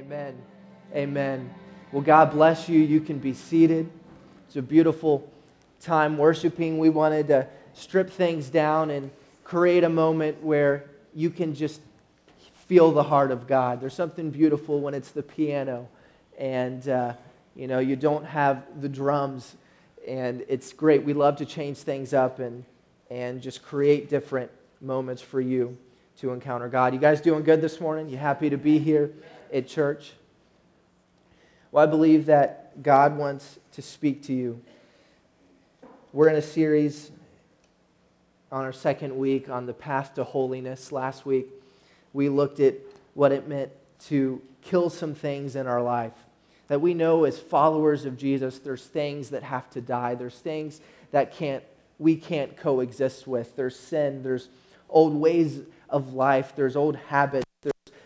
Amen. Amen. Well, God bless you. You can be seated. It's a beautiful time worshiping. We wanted to strip things down and create a moment where you can just feel the heart of God. There's something beautiful when it's the piano and uh, you know you don't have the drums and it's great. We love to change things up and and just create different moments for you to encounter God. You guys doing good this morning? You happy to be here at church? Well, I believe that God wants to speak to you. We're in a series on our second week on the path to holiness. Last week, we looked at what it meant to kill some things in our life. That we know as followers of Jesus, there's things that have to die. There's things that can't, we can't coexist with. There's sin. There's old ways of life, there's old habits,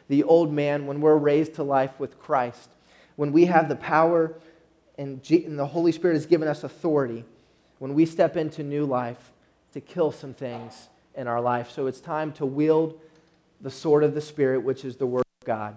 the old man when we're raised to life with Christ. When we have the power and, G- and the Holy Spirit has given us authority, when we step into new life to kill some things in our life. So it's time to wield the sword of the Spirit, which is the Word of God,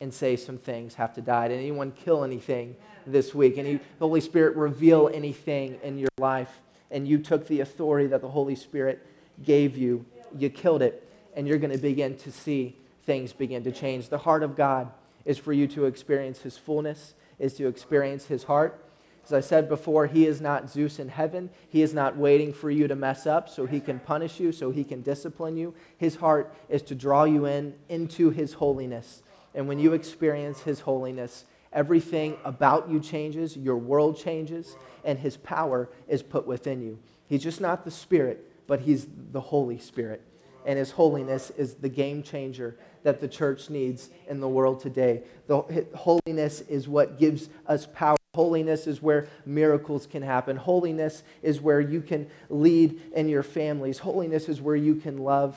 and say some things have to die. Did anyone kill anything this week? Any the Holy Spirit reveal anything in your life? And you took the authority that the Holy Spirit gave you, you killed it and you're going to begin to see things begin to change. The heart of God is for you to experience His fullness, is to experience His heart. As I said before, He is not Zeus in heaven. He is not waiting for you to mess up so He can punish you, so He can discipline you. His heart is to draw you in into His holiness. And when you experience His holiness, everything about you changes, your world changes, and His power is put within you. He's just not the Spirit, but He's the Holy Spirit and his holiness is the game changer that the church needs in the world today. The holiness is what gives us power. Holiness is where miracles can happen. Holiness is where you can lead in your families. Holiness is where you can love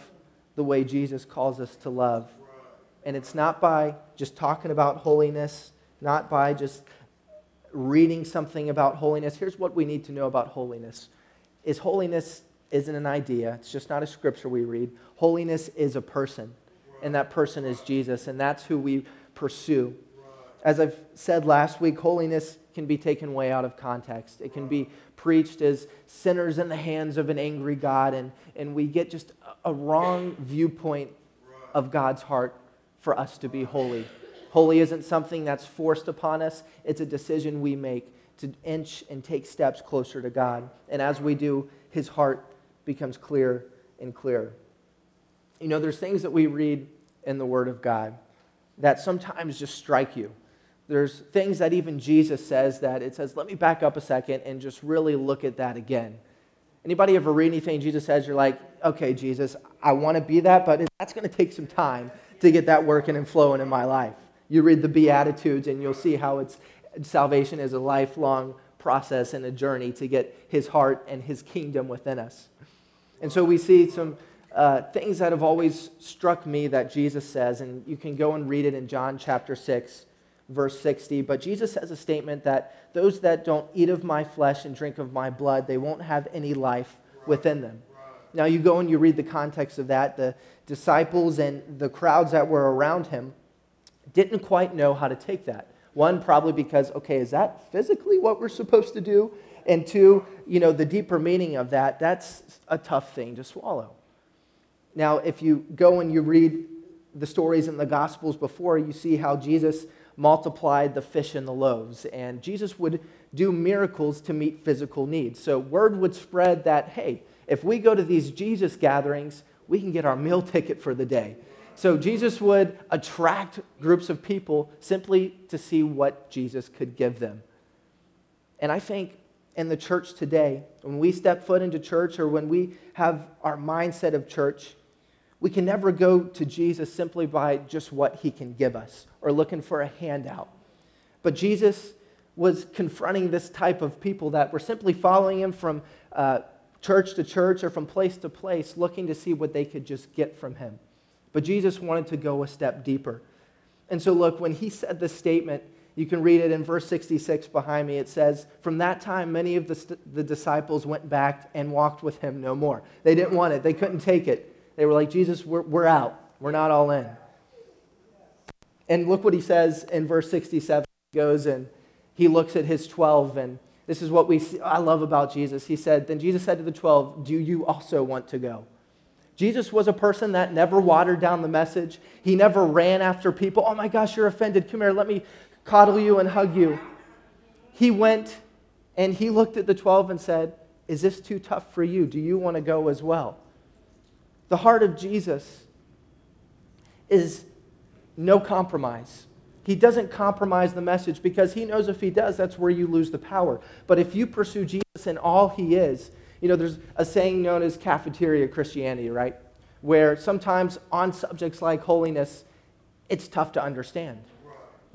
the way Jesus calls us to love. And it's not by just talking about holiness, not by just reading something about holiness. Here's what we need to know about holiness. Is holiness isn't an idea, it's just not a scripture we read. Holiness is a person, and that person is Jesus, and that's who we pursue. As I've said last week, holiness can be taken way out of context. It can be preached as sinners in the hands of an angry God, and, and we get just a wrong viewpoint of God's heart for us to be holy. Holy isn't something that's forced upon us, it's a decision we make to inch and take steps closer to God. And as we do, his heart becomes clearer and clearer. You know, there's things that we read in the Word of God that sometimes just strike you. There's things that even Jesus says that it says, let me back up a second and just really look at that again. Anybody ever read anything Jesus says, you're like, okay, Jesus, I want to be that, but that's going to take some time to get that working and flowing in my life. You read the Beatitudes and you'll see how it's salvation is a lifelong process and a journey to get his heart and his kingdom within us. And so we see some uh, things that have always struck me that Jesus says, and you can go and read it in John chapter 6, verse 60. But Jesus has a statement that those that don't eat of my flesh and drink of my blood, they won't have any life within them. Now you go and you read the context of that. The disciples and the crowds that were around him didn't quite know how to take that. One, probably because, okay, is that physically what we're supposed to do? And two, you know, the deeper meaning of that, that's a tough thing to swallow. Now, if you go and you read the stories in the Gospels before, you see how Jesus multiplied the fish and the loaves. And Jesus would do miracles to meet physical needs. So word would spread that, hey, if we go to these Jesus gatherings, we can get our meal ticket for the day. So Jesus would attract groups of people simply to see what Jesus could give them. And I think in the church today, when we step foot into church or when we have our mindset of church, we can never go to Jesus simply by just what he can give us or looking for a handout. But Jesus was confronting this type of people that were simply following him from uh, church to church or from place to place, looking to see what they could just get from him. But Jesus wanted to go a step deeper. And so, look, when he said this statement, you can read it in verse 66 behind me. It says, From that time, many of the, the disciples went back and walked with him no more. They didn't want it, they couldn't take it. They were like, Jesus, we're, we're out. We're not all in. And look what he says in verse 67. He goes and he looks at his 12, and this is what we see, I love about Jesus. He said, Then Jesus said to the 12, Do you also want to go? Jesus was a person that never watered down the message. He never ran after people. Oh my gosh, you're offended. Come here, let me coddle you and hug you. He went and he looked at the 12 and said, Is this too tough for you? Do you want to go as well? The heart of Jesus is no compromise. He doesn't compromise the message because he knows if he does, that's where you lose the power. But if you pursue Jesus in all he is, you know, there's a saying known as cafeteria Christianity, right? Where sometimes on subjects like holiness, it's tough to understand.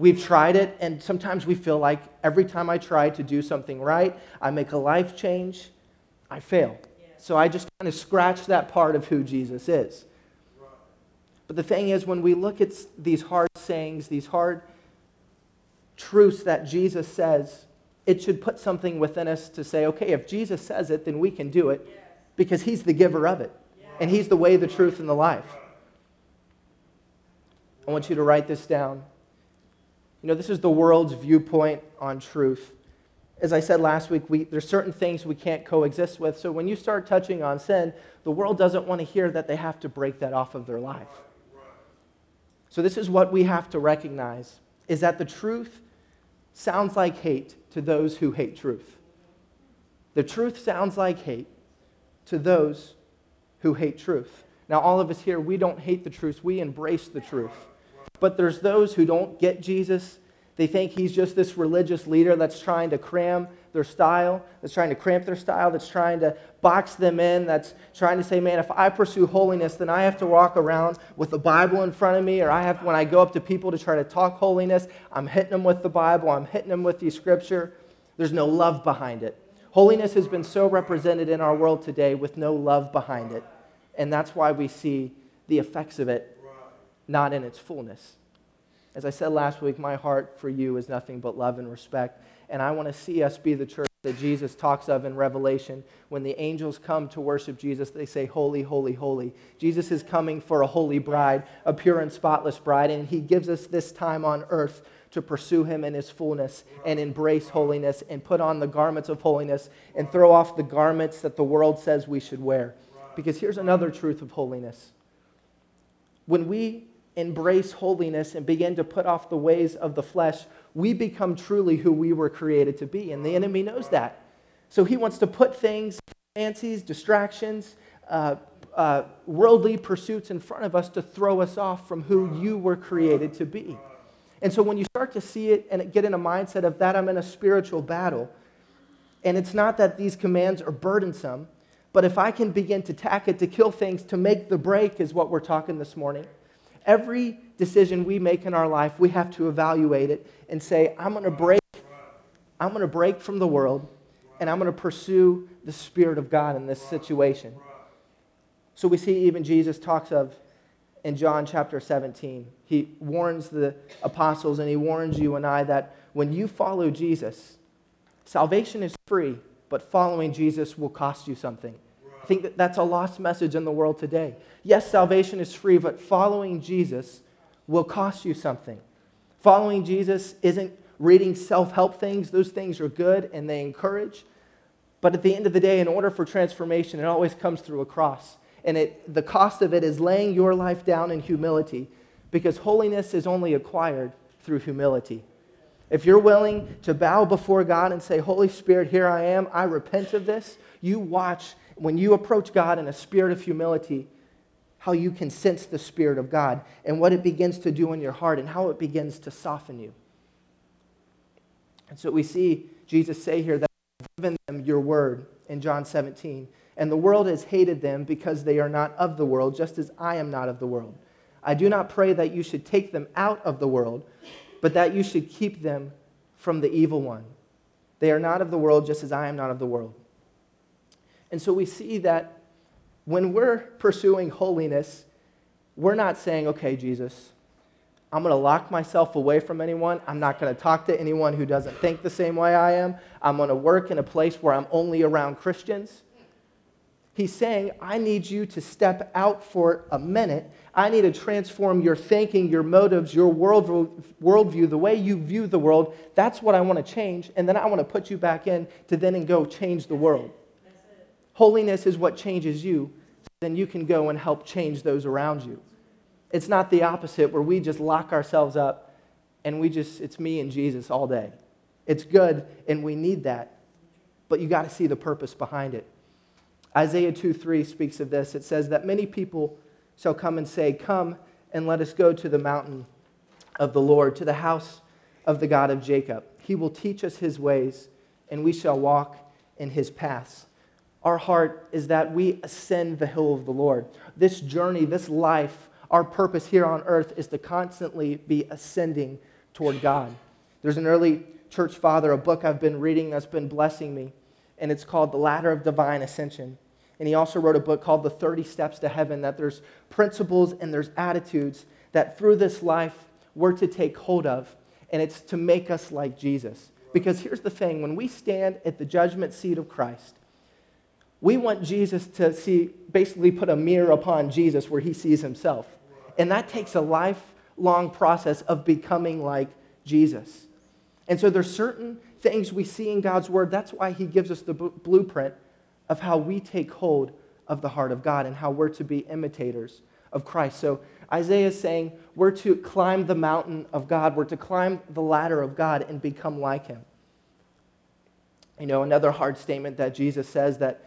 We've tried it, and sometimes we feel like every time I try to do something right, I make a life change, I fail. So I just kind of scratch that part of who Jesus is. But the thing is, when we look at these hard sayings, these hard truths that Jesus says, it should put something within us to say, okay, if Jesus says it, then we can do it because he's the giver of it. And he's the way, the truth, and the life. I want you to write this down. You know, this is the world's viewpoint on truth. As I said last week, we, there's certain things we can't coexist with. So when you start touching on sin, the world doesn't want to hear that they have to break that off of their life. So this is what we have to recognize is that the truth sounds like hate to those who hate truth. The truth sounds like hate to those who hate truth. Now, all of us here, we don't hate the truth, we embrace the truth. But there's those who don't get Jesus they think he's just this religious leader that's trying to cram their style, that's trying to cramp their style, that's trying to box them in, that's trying to say, man, if I pursue holiness, then I have to walk around with the Bible in front of me, or I have, when I go up to people to try to talk holiness, I'm hitting them with the Bible, I'm hitting them with the scripture. There's no love behind it. Holiness has been so represented in our world today with no love behind it. And that's why we see the effects of it not in its fullness. As I said last week, my heart for you is nothing but love and respect. And I want to see us be the church that Jesus talks of in Revelation. When the angels come to worship Jesus, they say, Holy, holy, holy. Jesus is coming for a holy bride, a pure and spotless bride, and he gives us this time on earth to pursue him in his fullness and embrace holiness and put on the garments of holiness and throw off the garments that the world says we should wear. Because here's another truth of holiness. When we embrace holiness and begin to put off the ways of the flesh, we become truly who we were created to be. And the enemy knows that. So he wants to put things, fancies, distractions, uh, uh, worldly pursuits in front of us to throw us off from who you were created to be. And so when you start to see it and get in a mindset of that, I'm in a spiritual battle. And it's not that these commands are burdensome, but if I can begin to tack it to kill things, to make the break, is what we're talking this morning Every decision we make in our life, we have to evaluate it and say, I'm going to break, I'm going to break from the world and I'm going to pursue the Spirit of God in this situation. So we see even Jesus talks of in John chapter 17. He warns the apostles and he warns you and I that when you follow Jesus, salvation is free, but following Jesus will cost you something. Think that that's a lost message in the world today. Yes, salvation is free, but following Jesus will cost you something. Following Jesus isn't reading self help things, those things are good and they encourage. But at the end of the day, in order for transformation, it always comes through a cross. And it, the cost of it is laying your life down in humility because holiness is only acquired through humility. If you're willing to bow before God and say, Holy Spirit, here I am, I repent of this, you watch when you approach God in a spirit of humility, how you can sense the Spirit of God and what it begins to do in your heart and how it begins to soften you. And so we see Jesus say here that given them your word in John 17. And the world has hated them because they are not of the world, just as I am not of the world. I do not pray that you should take them out of the world, but that you should keep them from the evil one. They are not of the world, just as I am not of the world. And so we see that when we're pursuing holiness, we're not saying, okay, Jesus, I'm going to lock myself away from anyone. I'm not going to talk to anyone who doesn't think the same way I am. I'm going to work in a place where I'm only around Christians. He's saying, I need you to step out for a minute. I need to transform your thinking, your motives, your world, worldview, the way you view the world. That's what I want to change. And then I want to put you back in to then and go change the world. Holiness is what changes you. Then you can go and help change those around you. It's not the opposite where we just lock ourselves up and we just, it's me and Jesus all day. It's good and we need that. But you got to see the purpose behind it. Isaiah 2 3 speaks of this. It says that many people shall come and say, Come and let us go to the mountain of the Lord, to the house of the God of Jacob. He will teach us his ways, and we shall walk in his paths. Our heart is that we ascend the hill of the Lord. This journey, this life, our purpose here on earth is to constantly be ascending toward God. There's an early church father, a book I've been reading that's been blessing me, and it's called The Ladder of Divine Ascension. And he also wrote a book called The 30 Steps to Heaven, that there's principles and there's attitudes that through this life we're to take hold of, and it's to make us like Jesus. Because here's the thing when we stand at the judgment seat of Christ, we want Jesus to see, basically put a mirror upon Jesus where he sees himself. And that takes a lifelong process of becoming like Jesus. And so there's certain things we see in God's word. That's why he gives us the b- blueprint of how we take hold of the heart of God and how we're to be imitators of Christ. So Isaiah is saying we're to climb the mountain of God, we're to climb the ladder of God and become like him. You know, another hard statement that Jesus says that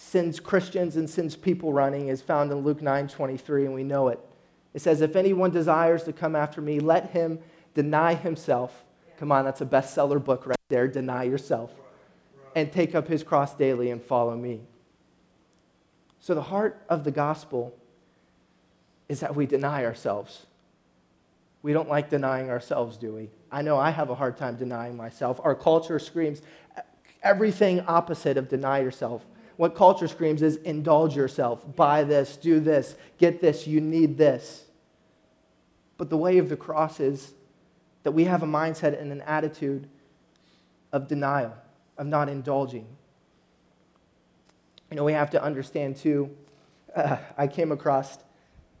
sends Christians and sends people running is found in Luke 9 23, and we know it. It says, If anyone desires to come after me, let him deny himself. Come on, that's a bestseller book right there. Deny yourself. And take up his cross daily and follow me. So, the heart of the gospel is that we deny ourselves. We don't like denying ourselves, do we? I know I have a hard time denying myself. Our culture screams everything opposite of deny yourself. What culture screams is indulge yourself, buy this, do this, get this, you need this. But the way of the cross is that we have a mindset and an attitude of denial, of not indulging. You know, we have to understand too, uh, I came across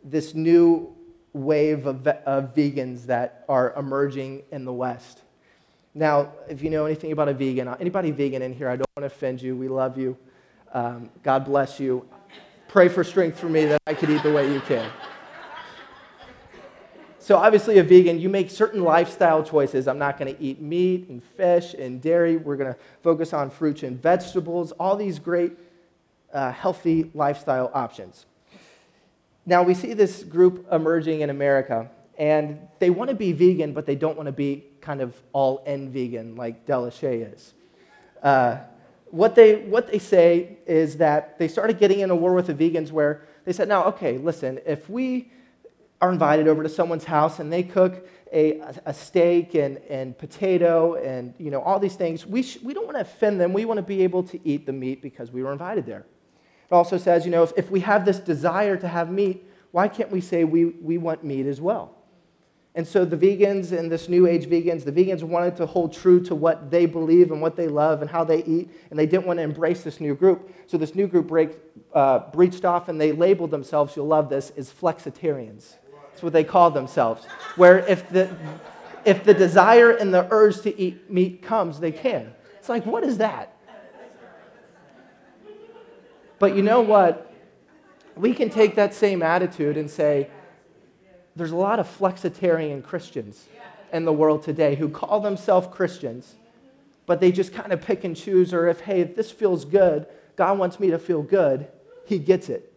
this new wave of, of vegans that are emerging in the West. Now, if you know anything about a vegan, anybody vegan in here, I don't want to offend you. We love you. Um, God bless you. Pray for strength for me that I could eat the way you can. So, obviously, a vegan, you make certain lifestyle choices. I'm not going to eat meat and fish and dairy. We're going to focus on fruits and vegetables, all these great, uh, healthy lifestyle options. Now, we see this group emerging in America, and they want to be vegan, but they don't want to be kind of all in vegan like Delashay is. Uh, what they, what they say is that they started getting in a war with the vegans where they said, now, okay, listen, if we are invited over to someone's house and they cook a, a steak and, and potato and you know, all these things, we, sh- we don't want to offend them. We want to be able to eat the meat because we were invited there. It also says, you know, if, if we have this desire to have meat, why can't we say we, we want meat as well? And so the vegans and this new age vegans, the vegans wanted to hold true to what they believe and what they love and how they eat, and they didn't want to embrace this new group. So this new group break, uh, breached off and they labeled themselves, you'll love this, as flexitarians. That's what they called themselves. Where if the, if the desire and the urge to eat meat comes, they can. It's like, what is that? But you know what? We can take that same attitude and say, there's a lot of flexitarian Christians in the world today who call themselves Christians, but they just kind of pick and choose, or if, hey, if this feels good, God wants me to feel good, He gets it.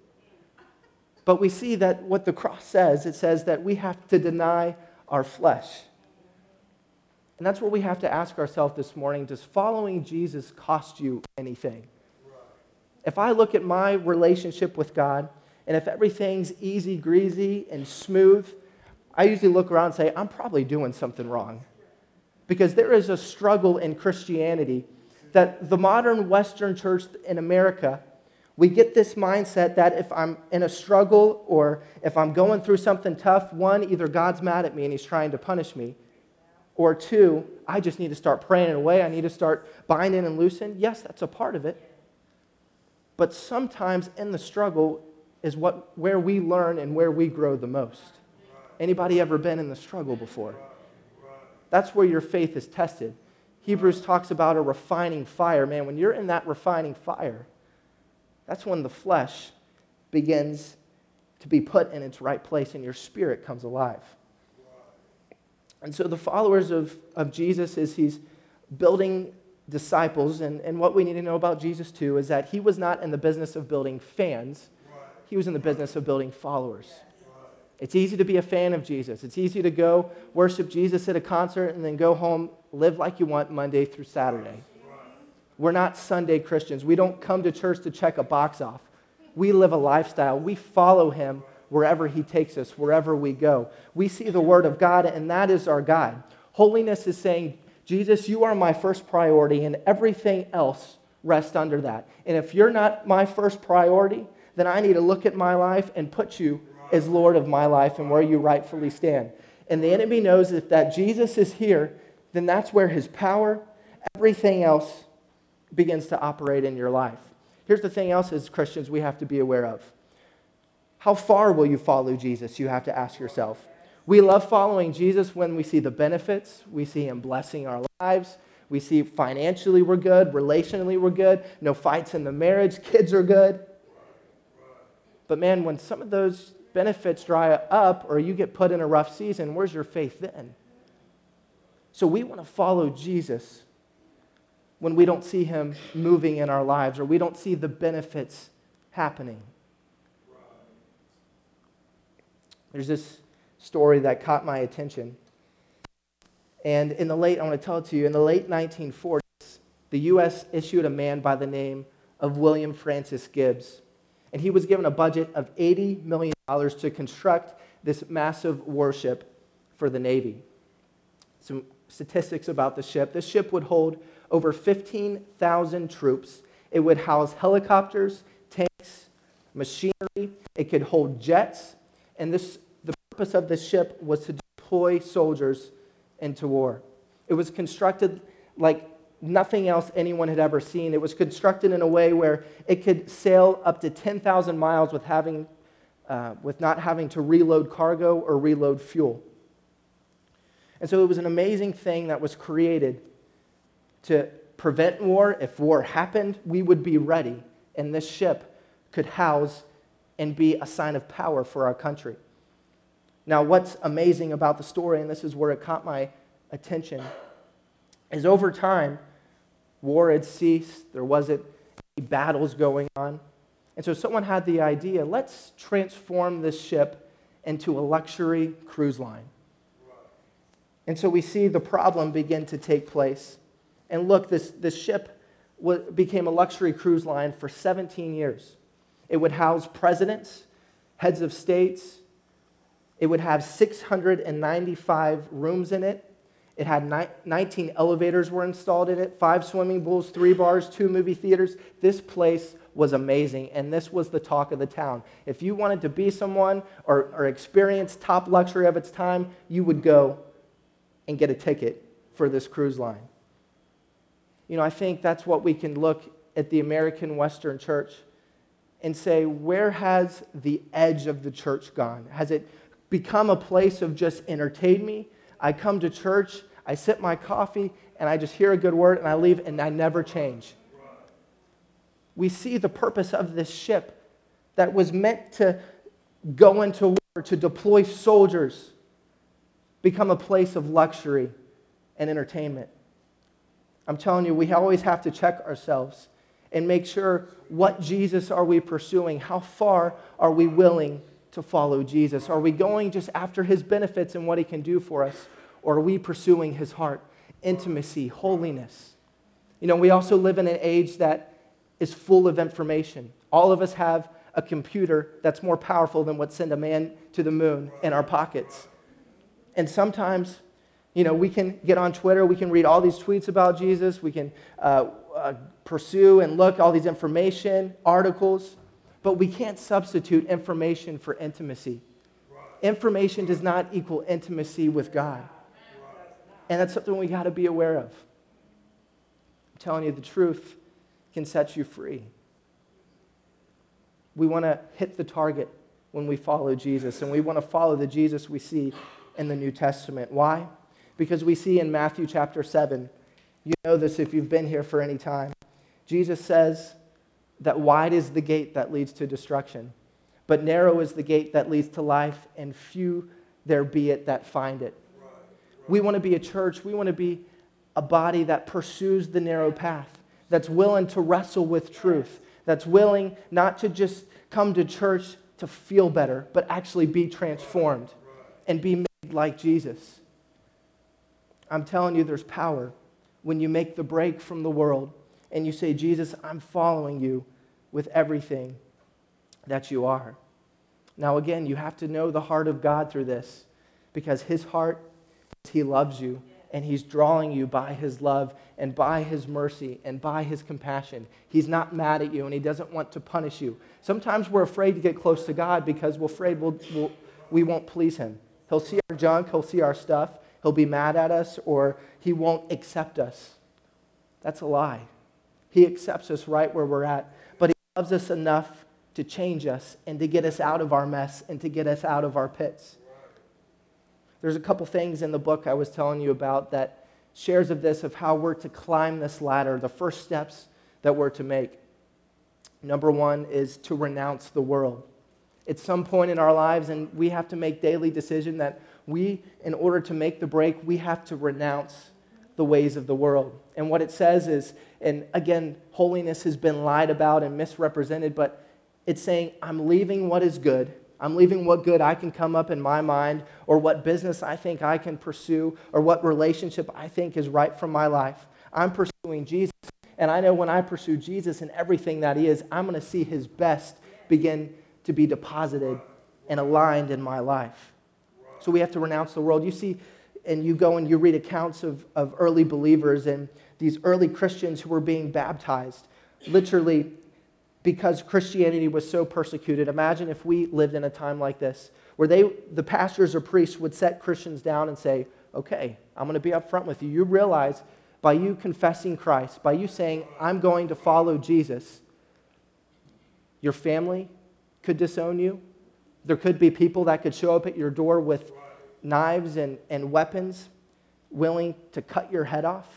But we see that what the cross says, it says that we have to deny our flesh. And that's what we have to ask ourselves this morning. Does following Jesus cost you anything? If I look at my relationship with God, and if everything's easy greasy and smooth, I usually look around and say, I'm probably doing something wrong. Because there is a struggle in Christianity that the modern Western church in America, we get this mindset that if I'm in a struggle or if I'm going through something tough, one, either God's mad at me and he's trying to punish me, or two, I just need to start praying away. I need to start binding and loosing. Yes, that's a part of it. But sometimes in the struggle is what, where we learn and where we grow the most. Anybody ever been in the struggle before? That's where your faith is tested. Hebrews talks about a refining fire. Man, when you're in that refining fire, that's when the flesh begins to be put in its right place and your spirit comes alive. And so the followers of, of Jesus is he's building disciples. And, and what we need to know about Jesus too is that he was not in the business of building fans, he was in the business of building followers. It's easy to be a fan of Jesus. It's easy to go worship Jesus at a concert and then go home, live like you want Monday through Saturday. We're not Sunday Christians. We don't come to church to check a box off. We live a lifestyle. We follow him wherever he takes us, wherever we go. We see the word of God, and that is our guide. Holiness is saying, Jesus, you are my first priority, and everything else rests under that. And if you're not my first priority, then I need to look at my life and put you as Lord of my life and where you rightfully stand. And the enemy knows if that Jesus is here, then that's where his power, everything else begins to operate in your life. Here's the thing else as Christians we have to be aware of. How far will you follow Jesus? You have to ask yourself. We love following Jesus when we see the benefits, we see him blessing our lives, we see financially we're good, relationally we're good, no fights in the marriage, kids are good. But man, when some of those benefits dry up or you get put in a rough season, where's your faith then? So we want to follow Jesus when we don't see him moving in our lives or we don't see the benefits happening. There's this story that caught my attention. And in the late, I want to tell it to you, in the late 1940s, the U.S. issued a man by the name of William Francis Gibbs. And he was given a budget of $80 million to construct this massive warship for the Navy. Some statistics about the ship this ship would hold over 15,000 troops, it would house helicopters, tanks, machinery, it could hold jets, and this, the purpose of this ship was to deploy soldiers into war. It was constructed like nothing else anyone had ever seen. It was constructed in a way where it could sail up to 10,000 miles with, having, uh, with not having to reload cargo or reload fuel. And so it was an amazing thing that was created to prevent war. If war happened, we would be ready, and this ship could house and be a sign of power for our country. Now, what's amazing about the story, and this is where it caught my attention, is over time, war had ceased, there wasn't any battles going on. And so someone had the idea let's transform this ship into a luxury cruise line. And so we see the problem begin to take place. And look, this, this ship became a luxury cruise line for 17 years. It would house presidents, heads of states. It would have 695 rooms in it. It had 19 elevators were installed in it, five swimming pools, three bars, two movie theaters. This place was amazing, and this was the talk of the town. If you wanted to be someone or, or experience top luxury of its time, you would go and get a ticket for this cruise line. You know, I think that's what we can look at the American Western church and say, where has the edge of the church gone? Has it become a place of just entertain me? I come to church, I sip my coffee, and I just hear a good word and I leave and I never change. We see the purpose of this ship that was meant to go into war, to deploy soldiers, become a place of luxury and entertainment. I'm telling you, we always have to check ourselves and make sure what Jesus are we pursuing? How far are we willing to follow Jesus? Are we going just after his benefits and what he can do for us? Or are we pursuing his heart, intimacy, holiness? You know, we also live in an age that is full of information. All of us have a computer that's more powerful than what sent a man to the moon in our pockets. And sometimes you know, we can get on Twitter, we can read all these tweets about Jesus, we can uh, uh, pursue and look all these information, articles, but we can't substitute information for intimacy. Information does not equal intimacy with God. And that's something we got to be aware of. I'm telling you, the truth can set you free. We want to hit the target when we follow Jesus, and we want to follow the Jesus we see in the New Testament. Why? Because we see in Matthew chapter 7, you know this if you've been here for any time. Jesus says that wide is the gate that leads to destruction, but narrow is the gate that leads to life, and few there be it that find it. We want to be a church, we want to be a body that pursues the narrow path, that's willing to wrestle with truth, that's willing not to just come to church to feel better, but actually be transformed and be made like Jesus. I'm telling you, there's power when you make the break from the world and you say, Jesus, I'm following you with everything that you are. Now, again, you have to know the heart of God through this because his heart, he loves you and he's drawing you by his love and by his mercy and by his compassion. He's not mad at you and he doesn't want to punish you. Sometimes we're afraid to get close to God because we're afraid we'll, we'll, we won't please him. He'll see our junk, he'll see our stuff, he'll be mad at us, or he won't accept us. That's a lie. He accepts us right where we're at, loves us enough to change us and to get us out of our mess and to get us out of our pits. There's a couple things in the book I was telling you about that shares of this of how we're to climb this ladder, the first steps that we're to make. Number one is to renounce the world. At some point in our lives, and we have to make daily decision that we, in order to make the break, we have to renounce the ways of the world. And what it says is, and again, holiness has been lied about and misrepresented, but it's saying, I'm leaving what is good I'm leaving what good I can come up in my mind, or what business I think I can pursue, or what relationship I think is right for my life. I'm pursuing Jesus. And I know when I pursue Jesus and everything that He is, I'm going to see His best begin to be deposited and aligned in my life. So we have to renounce the world. You see, and you go and you read accounts of, of early believers and these early Christians who were being baptized. Literally, because Christianity was so persecuted. Imagine if we lived in a time like this, where they, the pastors or priests would set Christians down and say, okay, I'm going to be upfront with you. You realize by you confessing Christ, by you saying, I'm going to follow Jesus, your family could disown you. There could be people that could show up at your door with knives and, and weapons, willing to cut your head off.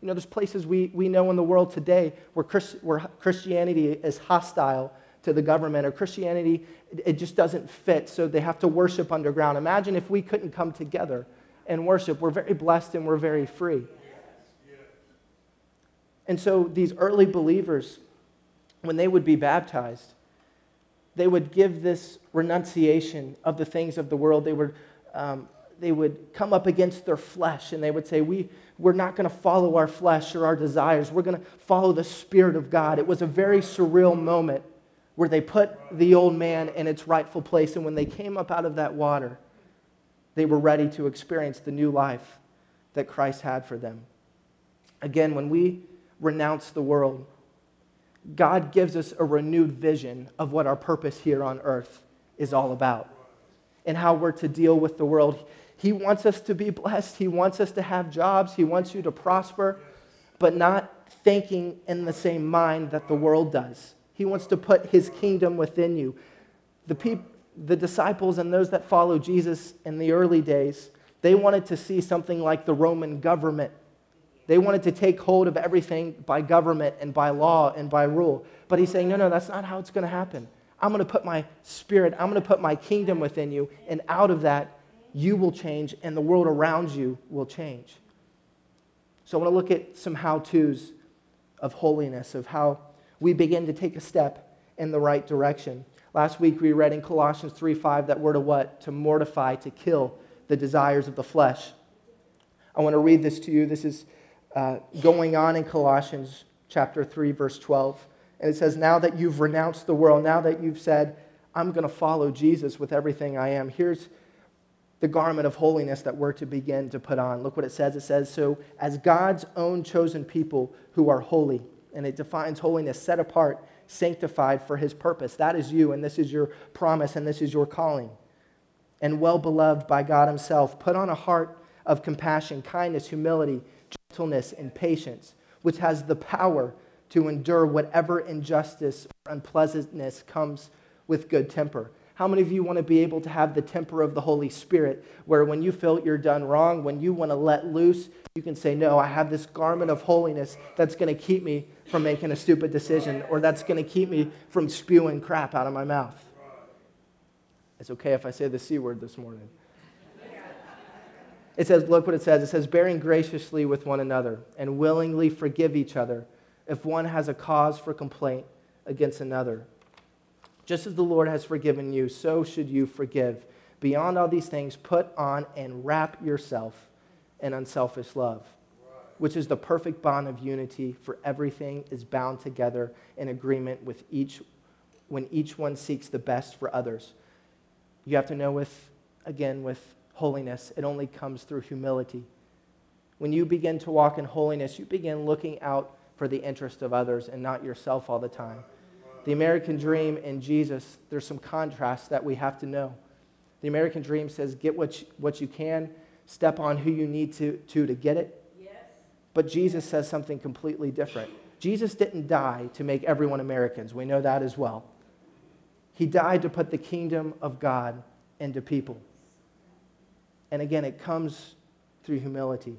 You know, there's places we, we know in the world today where, Christ, where Christianity is hostile to the government or Christianity, it just doesn't fit, so they have to worship underground. Imagine if we couldn't come together and worship. We're very blessed and we're very free. And so these early believers, when they would be baptized, they would give this renunciation of the things of the world. They would, um, they would come up against their flesh and they would say, we, we're not going to follow our flesh or our desires. We're going to follow the Spirit of God. It was a very surreal moment where they put the old man in its rightful place. And when they came up out of that water, they were ready to experience the new life that Christ had for them. Again, when we renounce the world, God gives us a renewed vision of what our purpose here on earth is all about and how we're to deal with the world. He wants us to be blessed. He wants us to have jobs. He wants you to prosper, but not thinking in the same mind that the world does. He wants to put his kingdom within you. The, peop- the disciples and those that follow Jesus in the early days, they wanted to see something like the Roman government. They wanted to take hold of everything by government and by law and by rule. But he's saying, no, no, that's not how it's going to happen. I'm going to put my spirit, I'm going to put my kingdom within you, and out of that, you will change and the world around you will change. So I want to look at some how to's of holiness, of how we begin to take a step in the right direction. Last week we read in Colossians 3 5 that we're to what? To mortify, to kill the desires of the flesh. I want to read this to you. This is uh, going on in Colossians chapter 3, verse 12. And it says, Now that you've renounced the world, now that you've said, I'm going to follow Jesus with everything I am, here's the garment of holiness that we're to begin to put on. Look what it says. It says, So, as God's own chosen people who are holy, and it defines holiness, set apart, sanctified for his purpose. That is you, and this is your promise, and this is your calling. And well beloved by God himself, put on a heart of compassion, kindness, humility, gentleness, and patience, which has the power to endure whatever injustice or unpleasantness comes with good temper. How many of you want to be able to have the temper of the Holy Spirit, where when you feel you're done wrong, when you want to let loose, you can say, No, I have this garment of holiness that's going to keep me from making a stupid decision, or that's going to keep me from spewing crap out of my mouth. It's okay if I say the C word this morning. It says, look what it says. It says, bearing graciously with one another and willingly forgive each other if one has a cause for complaint against another. Just as the Lord has forgiven you, so should you forgive. Beyond all these things, put on and wrap yourself in unselfish love, which is the perfect bond of unity, for everything is bound together in agreement with each when each one seeks the best for others. You have to know with again with holiness, it only comes through humility. When you begin to walk in holiness, you begin looking out for the interest of others and not yourself all the time. The American dream and Jesus, there's some contrasts that we have to know. The American dream says, get what you, what you can, step on who you need to, to to get it. Yes. But Jesus says something completely different. Jesus didn't die to make everyone Americans. We know that as well. He died to put the kingdom of God into people. And again, it comes through humility.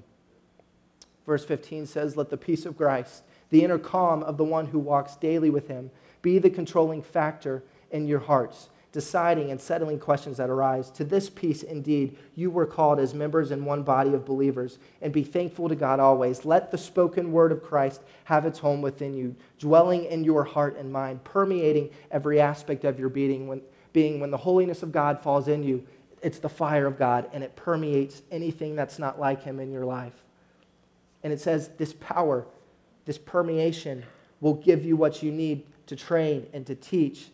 Verse 15 says, Let the peace of Christ, the inner calm of the one who walks daily with him, be the controlling factor in your hearts, deciding and settling questions that arise. To this peace, indeed, you were called as members in one body of believers, and be thankful to God always. Let the spoken word of Christ have its home within you, dwelling in your heart and mind, permeating every aspect of your being. When, being when the holiness of God falls in you, it's the fire of God, and it permeates anything that's not like Him in your life. And it says this power, this permeation, will give you what you need to train and to teach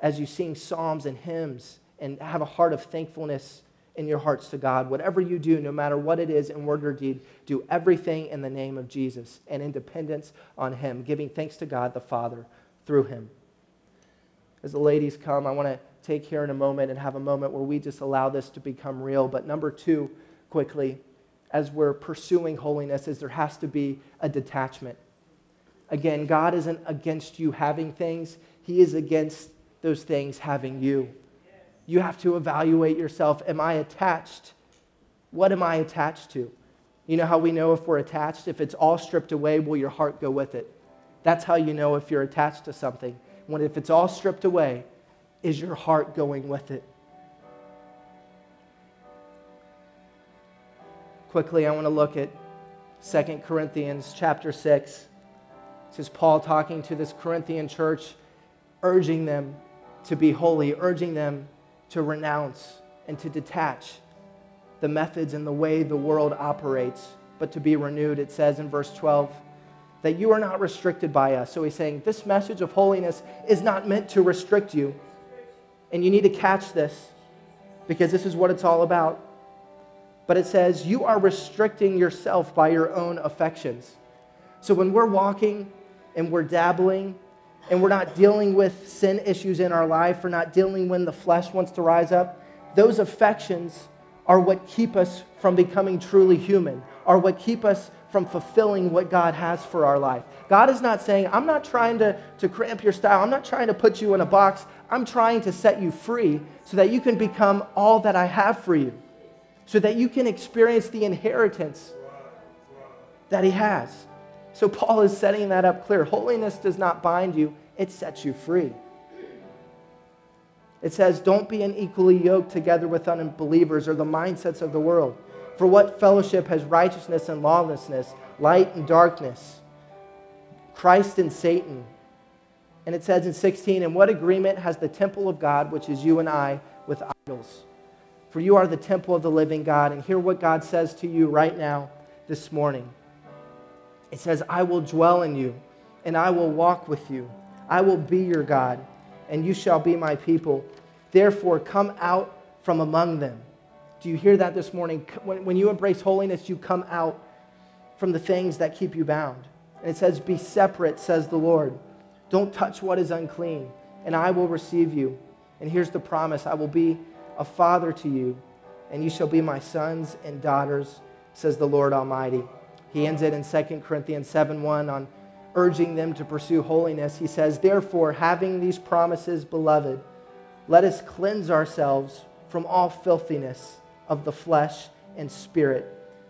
as you sing psalms and hymns and have a heart of thankfulness in your hearts to God. Whatever you do, no matter what it is in word or deed, do everything in the name of Jesus and in dependence on Him, giving thanks to God the Father through Him. As the ladies come, I want to take here in a moment and have a moment where we just allow this to become real. But number two, quickly, as we're pursuing holiness, is there has to be a detachment. Again, God isn't against you having things, He is against those things having you. You have to evaluate yourself. Am I attached? What am I attached to? You know how we know if we're attached? If it's all stripped away, will your heart go with it? That's how you know if you're attached to something. When if it's all stripped away, is your heart going with it? Quickly, I want to look at 2 Corinthians chapter 6. This is Paul talking to this Corinthian church, urging them to be holy, urging them to renounce and to detach the methods and the way the world operates, but to be renewed. It says in verse 12 that you are not restricted by us. So he's saying this message of holiness is not meant to restrict you. And you need to catch this because this is what it's all about. But it says, You are restricting yourself by your own affections. So when we're walking and we're dabbling and we're not dealing with sin issues in our life, we're not dealing when the flesh wants to rise up, those affections are what keep us from becoming truly human, are what keep us from fulfilling what God has for our life. God is not saying, I'm not trying to, to cramp your style. I'm not trying to put you in a box. I'm trying to set you free so that you can become all that I have for you, so that you can experience the inheritance that He has. So Paul is setting that up clear. Holiness does not bind you, it sets you free. It says, Don't be unequally yoked together with unbelievers or the mindsets of the world. For what fellowship has righteousness and lawlessness, light and darkness, Christ and Satan? And it says in 16, And what agreement has the temple of God, which is you and I, with idols? For you are the temple of the living God. And hear what God says to you right now, this morning. It says, I will dwell in you, and I will walk with you. I will be your God, and you shall be my people. Therefore, come out from among them do you hear that this morning? When, you embrace holiness, you come out from the things that keep you bound. And it says, Be separate, says the Lord. Don't touch what is unclean, and I will receive you. And here's the promise I will be a father to you, and you shall be my sons and daughters, says the Lord Almighty. He ends it in 2 Corinthians 7 1 on urging them to pursue holiness. He says, Therefore, having these promises, beloved, let us cleanse ourselves from all filthiness of the flesh and spirit,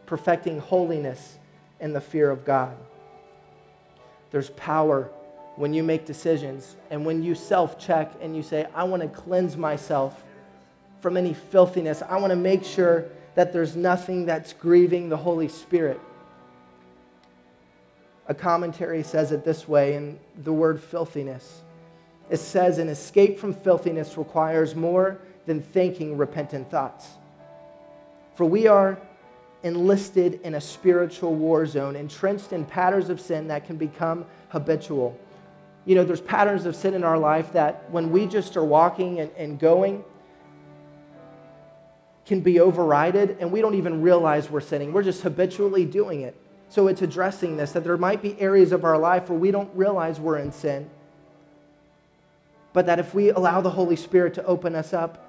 perfecting holiness in the fear of God. There's power when you make decisions and when you self check and you say, I want to cleanse myself from any filthiness. I want to make sure that there's nothing that's grieving the Holy Spirit. A commentary says it this way in the word filthiness. It says, an escape from filthiness requires more than thinking repentant thoughts. For we are enlisted in a spiritual war zone, entrenched in patterns of sin that can become habitual. You know, there's patterns of sin in our life that when we just are walking and, and going, can be overridden and we don't even realize we're sinning. We're just habitually doing it. So it's addressing this that there might be areas of our life where we don't realize we're in sin. But that if we allow the Holy Spirit to open us up,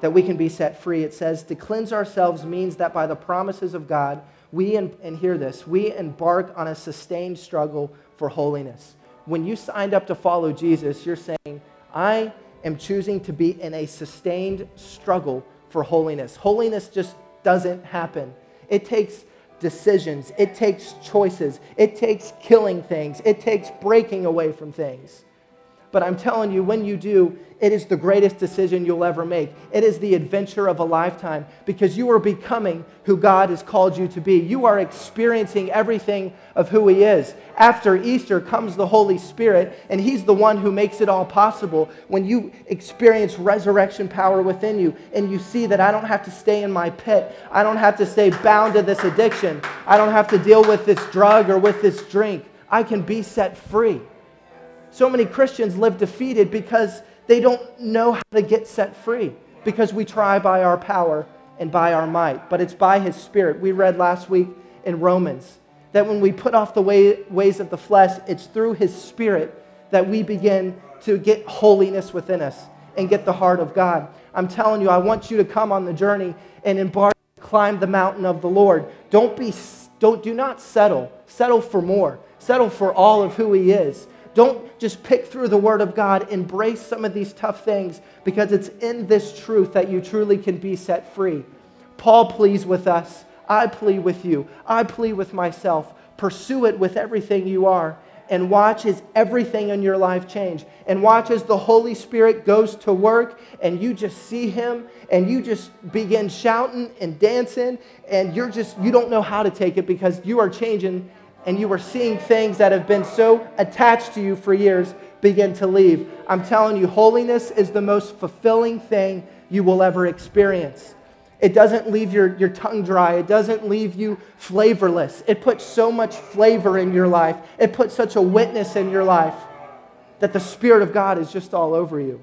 that we can be set free. It says to cleanse ourselves means that by the promises of God, we, and hear this, we embark on a sustained struggle for holiness. When you signed up to follow Jesus, you're saying, I am choosing to be in a sustained struggle for holiness. Holiness just doesn't happen. It takes decisions, it takes choices, it takes killing things, it takes breaking away from things. But I'm telling you, when you do, it is the greatest decision you'll ever make. It is the adventure of a lifetime because you are becoming who God has called you to be. You are experiencing everything of who He is. After Easter comes the Holy Spirit, and He's the one who makes it all possible. When you experience resurrection power within you, and you see that I don't have to stay in my pit, I don't have to stay bound to this addiction, I don't have to deal with this drug or with this drink, I can be set free. So many Christians live defeated because they don't know how to get set free, because we try by our power and by our might, but it's by His Spirit. We read last week in Romans that when we put off the way, ways of the flesh, it's through His Spirit that we begin to get holiness within us and get the heart of God. I'm telling you, I want you to come on the journey and embark, climb the mountain of the Lord. Don't be, don't, do not settle. Settle for more. Settle for all of who He is. Don't just pick through the Word of God. Embrace some of these tough things because it's in this truth that you truly can be set free. Paul pleads with us. I plead with you. I plead with myself. Pursue it with everything you are. And watch as everything in your life change. And watch as the Holy Spirit goes to work and you just see Him and you just begin shouting and dancing. And you're just, you don't know how to take it because you are changing and you are seeing things that have been so attached to you for years begin to leave. I'm telling you, holiness is the most fulfilling thing you will ever experience. It doesn't leave your, your tongue dry. It doesn't leave you flavorless. It puts so much flavor in your life. It puts such a witness in your life that the Spirit of God is just all over you.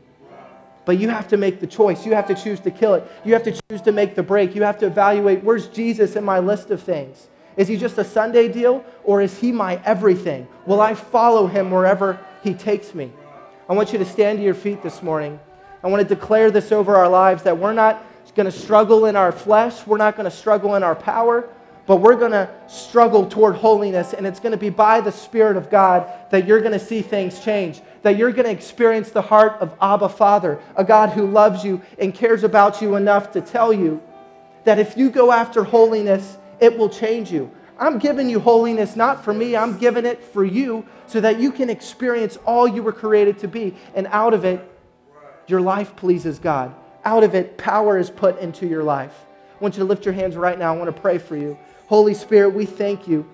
But you have to make the choice. You have to choose to kill it. You have to choose to make the break. You have to evaluate where's Jesus in my list of things? Is he just a Sunday deal or is he my everything? Will I follow him wherever he takes me? I want you to stand to your feet this morning. I want to declare this over our lives that we're not going to struggle in our flesh, we're not going to struggle in our power, but we're going to struggle toward holiness. And it's going to be by the Spirit of God that you're going to see things change, that you're going to experience the heart of Abba Father, a God who loves you and cares about you enough to tell you that if you go after holiness, it will change you. I'm giving you holiness not for me, I'm giving it for you so that you can experience all you were created to be. And out of it, your life pleases God. Out of it, power is put into your life. I want you to lift your hands right now. I want to pray for you. Holy Spirit, we thank you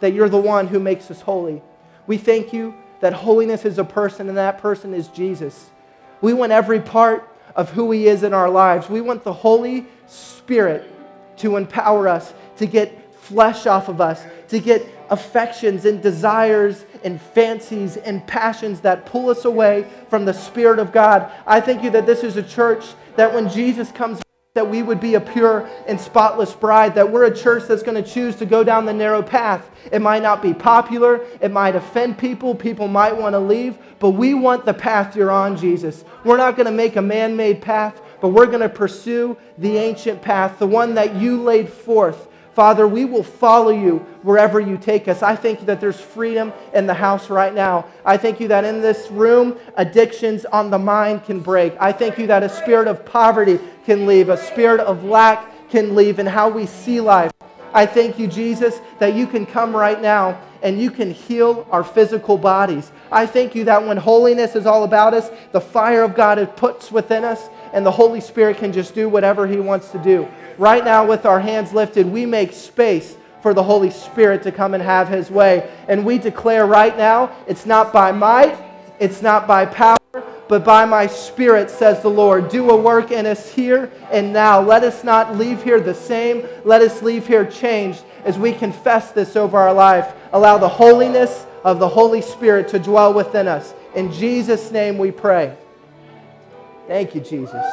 that you're the one who makes us holy. We thank you that holiness is a person and that person is Jesus. We want every part of who he is in our lives. We want the Holy Spirit to empower us to get flesh off of us, to get affections and desires and fancies and passions that pull us away from the Spirit of God. I thank you that this is a church that when Jesus comes, that we would be a pure and spotless bride, that we're a church that's going to choose to go down the narrow path. It might not be popular, it might offend people, people might want to leave, but we want the path you're on, Jesus. We're not going to make a man made path, but we're going to pursue the ancient path, the one that you laid forth Father, we will follow you wherever you take us. I thank you that there's freedom in the house right now. I thank you that in this room, addictions on the mind can break. I thank you that a spirit of poverty can leave, a spirit of lack can leave, and how we see life. I thank you, Jesus, that you can come right now and you can heal our physical bodies. I thank you that when holiness is all about us, the fire of God is puts within us, and the Holy Spirit can just do whatever He wants to do. Right now, with our hands lifted, we make space for the Holy Spirit to come and have His way. And we declare right now, it's not by might, it's not by power, but by my Spirit, says the Lord. Do a work in us here and now. Let us not leave here the same. Let us leave here changed as we confess this over our life. Allow the holiness of the Holy Spirit to dwell within us. In Jesus' name we pray. Thank you, Jesus.